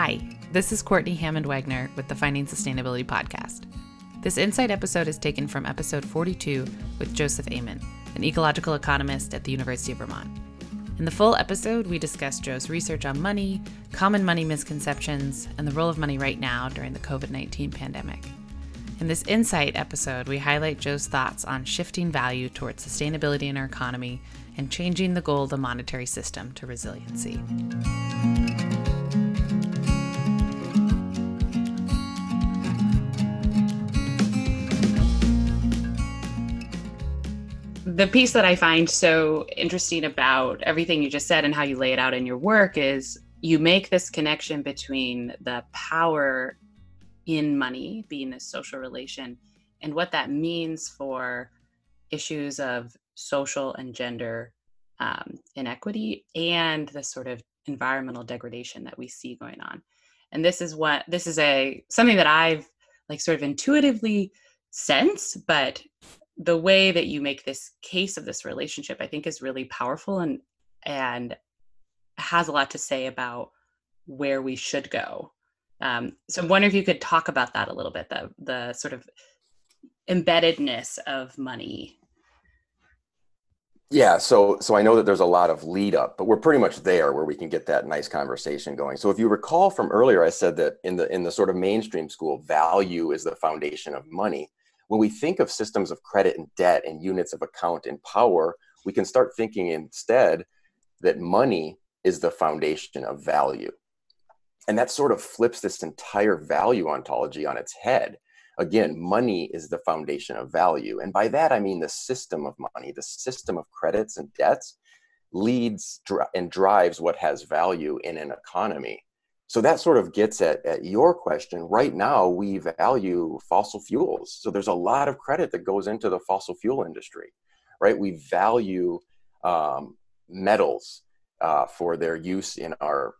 Hi, this is Courtney Hammond Wagner with the Finding Sustainability Podcast. This insight episode is taken from episode 42 with Joseph Ament, an ecological economist at the University of Vermont. In the full episode, we discuss Joe's research on money, common money misconceptions, and the role of money right now during the COVID 19 pandemic. In this insight episode, we highlight Joe's thoughts on shifting value towards sustainability in our economy and changing the goal of the monetary system to resiliency. The piece that I find so interesting about everything you just said and how you lay it out in your work is you make this connection between the power in money being a social relation and what that means for issues of social and gender um, inequity and the sort of environmental degradation that we see going on. And this is what this is a something that i've like sort of intuitively sense but the way that you make this case of this relationship i think is really powerful and and has a lot to say about where we should go. Um, so i wonder if you could talk about that a little bit the the sort of embeddedness of money. Yeah so so i know that there's a lot of lead up but we're pretty much there where we can get that nice conversation going. So if you recall from earlier i said that in the in the sort of mainstream school value is the foundation of money when we think of systems of credit and debt and units of account and power, we can start thinking instead that money is the foundation of value. And that sort of flips this entire value ontology on its head. Again, money is the foundation of value. And by that, I mean the system of money, the system of credits and debts leads and drives what has value in an economy so that sort of gets at, at your question. Right now we value fossil fuels. So there's a lot of credit that goes into the fossil fuel industry right? We value um, metals uh, for their use in our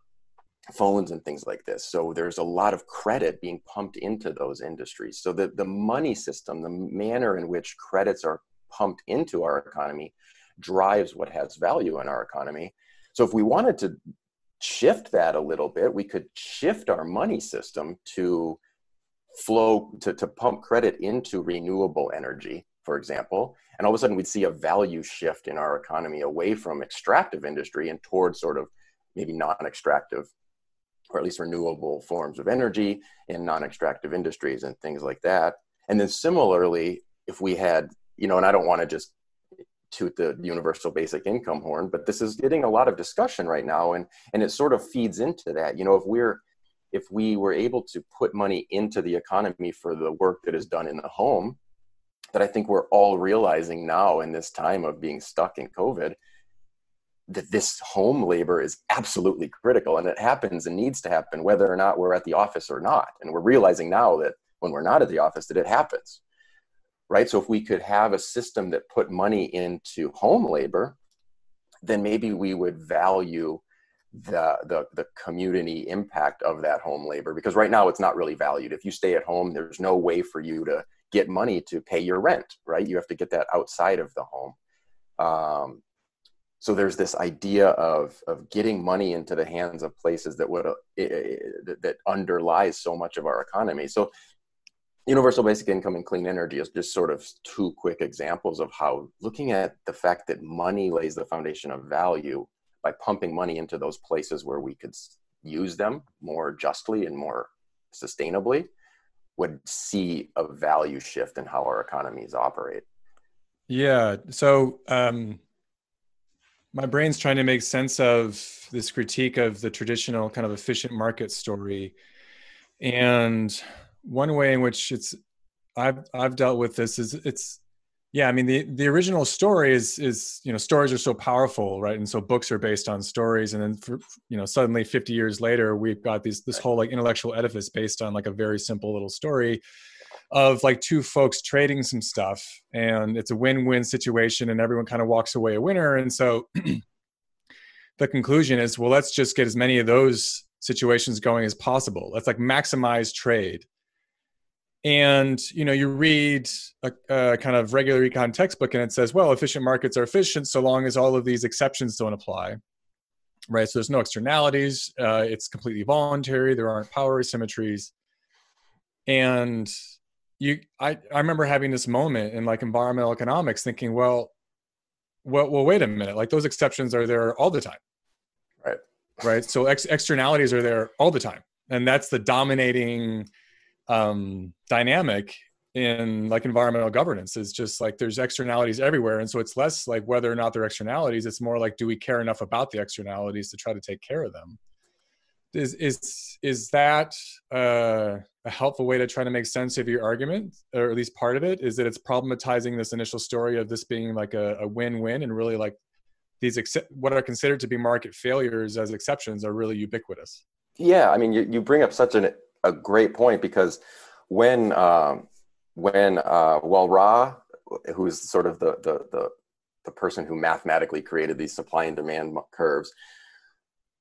phones and things like this. So there's a lot of credit being pumped into those industries. So that the money system the manner in which credits are pumped into our economy drives what has value in our economy. So if we wanted to shift that a little bit, we could shift our money system to flow to, to pump credit into renewable energy, for example. And all of a sudden we'd see a value shift in our economy away from extractive industry and towards sort of maybe non-extractive or at least renewable forms of energy in non-extractive industries and things like that. And then similarly, if we had, you know, and I don't want to just toot the universal basic income horn, but this is getting a lot of discussion right now, and and it sort of feeds into that. You know, if we're if we were able to put money into the economy for the work that is done in the home, that I think we're all realizing now in this time of being stuck in COVID, that this home labor is absolutely critical, and it happens and needs to happen whether or not we're at the office or not. And we're realizing now that when we're not at the office, that it happens right? So if we could have a system that put money into home labor, then maybe we would value the, the, the community impact of that home labor because right now it's not really valued. If you stay at home, there's no way for you to get money to pay your rent, right? You have to get that outside of the home. Um, so there's this idea of of getting money into the hands of places that would uh, that underlies so much of our economy. So universal basic income and clean energy is just sort of two quick examples of how looking at the fact that money lays the foundation of value by pumping money into those places where we could use them more justly and more sustainably would see a value shift in how our economies operate. Yeah so um my brain's trying to make sense of this critique of the traditional kind of efficient market story. And one way in which it's I've I've dealt with this is it's yeah I mean the the original story is is you know stories are so powerful right? And so books are based on stories. And then for, you know suddenly 50 years later we've got these this whole like intellectual edifice based on like a very simple little story of like two folks trading some stuff. And it's a win-win situation and everyone kind of walks away a winner. And so the conclusion is well let's just get as many of those situations going as possible. Let's like maximize trade and you know you read a, a, kind of regular econ textbook and it says well efficient markets are efficient so long as all of these exceptions don't apply right? So there's no externalities. Uh, it's completely voluntary. There aren't power asymmetries. And you, I, I remember having this moment in like environmental economics, thinking, well, well, well, wait a minute. Like those exceptions are there all the time, right? Right. So ex- externalities are there all the time, and that's the dominating um, dynamic in like environmental governance is just like there's externalities everywhere. And so it's less like whether or not they're externalities it's more like do we care enough about the externalities to try to take care of them? Is is is that uh, a helpful way to try to make sense of your argument or at least part of it is that it's problematizing this initial story of this being like a, a win-win and really like these ex- what are considered to be market failures as exceptions are really ubiquitous. Yeah i mean you, you bring up such an, a great point because when um, when uh, Walras, who's sort of the, the, the the person who mathematically created these supply and demand curves,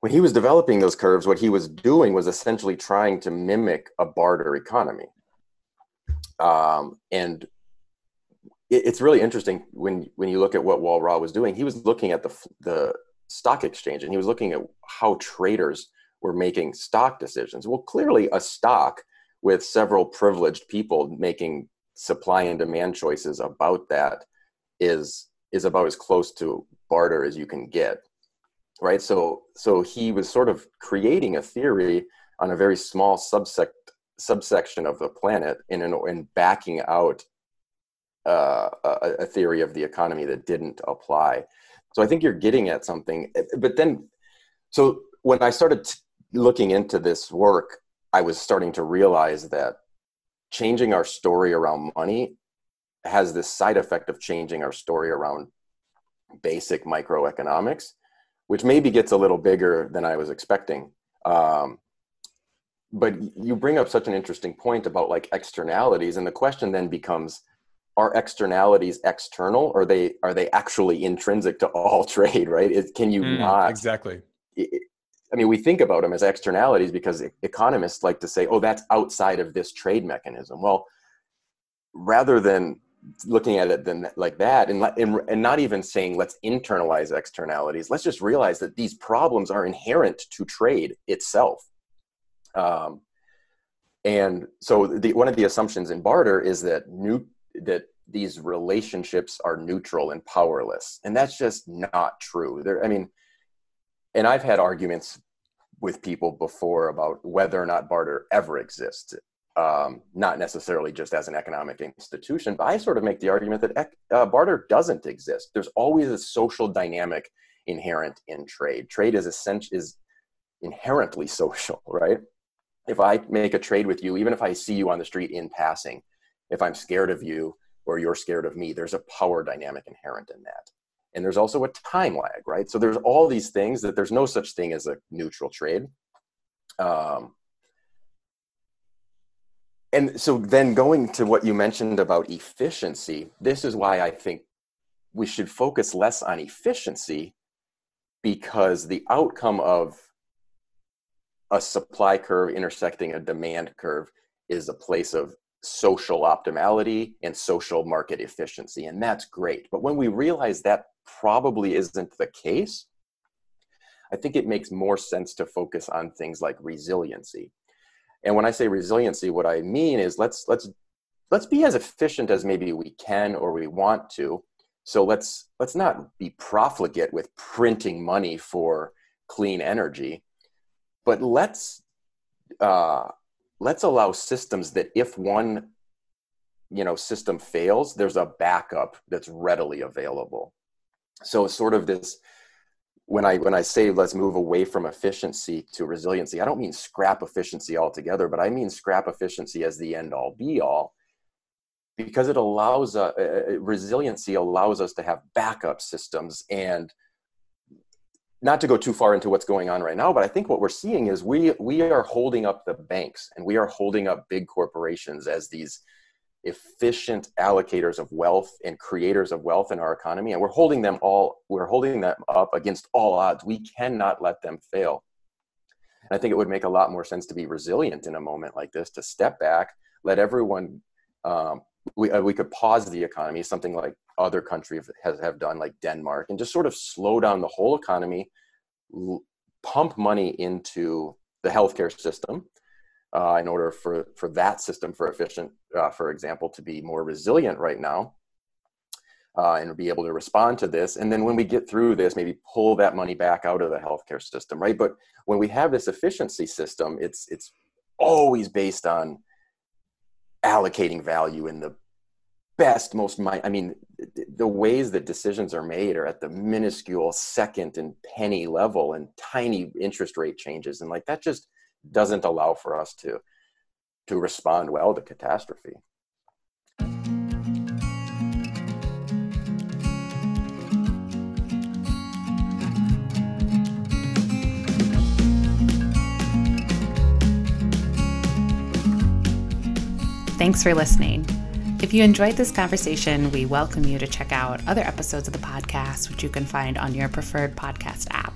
when he was developing those curves, what he was doing was essentially trying to mimic a barter economy. Um, and it, it's really interesting when when you look at what Walras was doing. He was looking at the the stock exchange and he was looking at how traders were making stock decisions. Well, clearly, a stock with several privileged people making supply and demand choices about that is is about as close to barter as you can get right so so he was sort of creating a theory on a very small subsect subsection of the planet in an, in backing out uh, a, a theory of the economy that didn't apply so i think you're getting at something but then so when i started t- looking into this work I was starting to realize that changing our story around money has this side effect of changing our story around basic microeconomics, which maybe gets a little bigger than I was expecting. Um, but you bring up such an interesting point about like externalities, and the question then becomes: Are externalities external, or are they are they actually intrinsic to all trade? Right? It, can you mm, not exactly? It, I mean, we think about them as externalities because economists like to say, oh, that's outside of this trade mechanism. Well, rather than looking at it than like that and, and, and not even saying let's internalize externalities, let's just realize that these problems are inherent to trade itself. Um, and so the, one of the assumptions in barter is that new, that these relationships are neutral and powerless. And that's just not true. There, I mean, and I've had arguments with people before about whether or not barter ever exists. Um, not necessarily just as an economic institution, but I sort of make the argument that uh, barter doesn't exist. There's always a social dynamic inherent in trade. Trade is essential is inherently social, right? If I make a trade with you, even if I see you on the street in passing, if I'm scared of you or you're scared of me, there's a power dynamic inherent in that and there's also a time lag right? So there's all these things that there's no such thing as a neutral trade. Um, and so then going to what you mentioned about efficiency this is why i think we should focus less on efficiency because the outcome of a supply curve intersecting a demand curve is a place of social optimality and social market efficiency and that's great. But when we realize that probably isn't the case, I think it makes more sense to focus on things like resiliency. And when I say resiliency, what I mean is let's let's let's be as efficient as maybe we can or we want to. So let's let's not be profligate with printing money for clean energy, but let's uh, let's allow systems that if one you know system fails, there's a backup that's readily available so sort of this when i when i say let's move away from efficiency to resiliency i don't mean scrap efficiency altogether but i mean scrap efficiency as the end all be all because it allows uh, uh, uh, resiliency allows us to have backup systems and not to go too far into what's going on right now but i think what we're seeing is we we are holding up the banks and we are holding up big corporations as these efficient allocators of wealth and creators of wealth in our economy and we're holding them all we're holding them up against all odds. We cannot let them fail. And i think it would make a lot more sense to be resilient in a moment like this to step back let everyone um, we, uh, we could pause the economy something like other countries has, have done like denmark and just sort of slow down the whole economy l- pump money into the healthcare system uh, in order for, for that system, for efficient, uh, for example, to be more resilient right now. Uh, and be able to respond to this. And then when we get through this, maybe pull that money back out of the healthcare system, right? But when we have this efficiency system, it's it's always based on allocating value in the best, most my, I mean, the ways that decisions are made are at the minuscule second and penny level and tiny interest rate changes, and like that just doesn't allow for us to to respond well to catastrophe. Thanks for listening. If you enjoyed this conversation, we welcome you to check out other episodes of the podcast, which you can find on your preferred podcast app,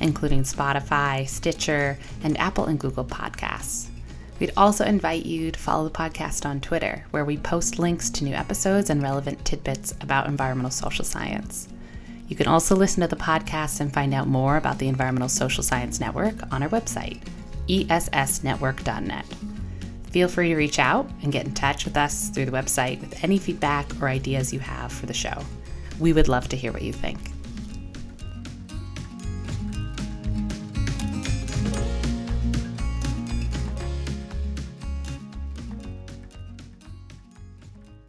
including Spotify, Stitcher, and Apple and Google Podcasts. We'd also invite you to follow the podcast on Twitter, where we post links to new episodes and relevant tidbits about environmental social science. You can also listen to the podcast and find out more about the Environmental Social Science Network on our website, essnetwork.net. Feel free to reach out and get in touch with us through the website with any feedback or ideas you have for the show. We would love to hear what you think.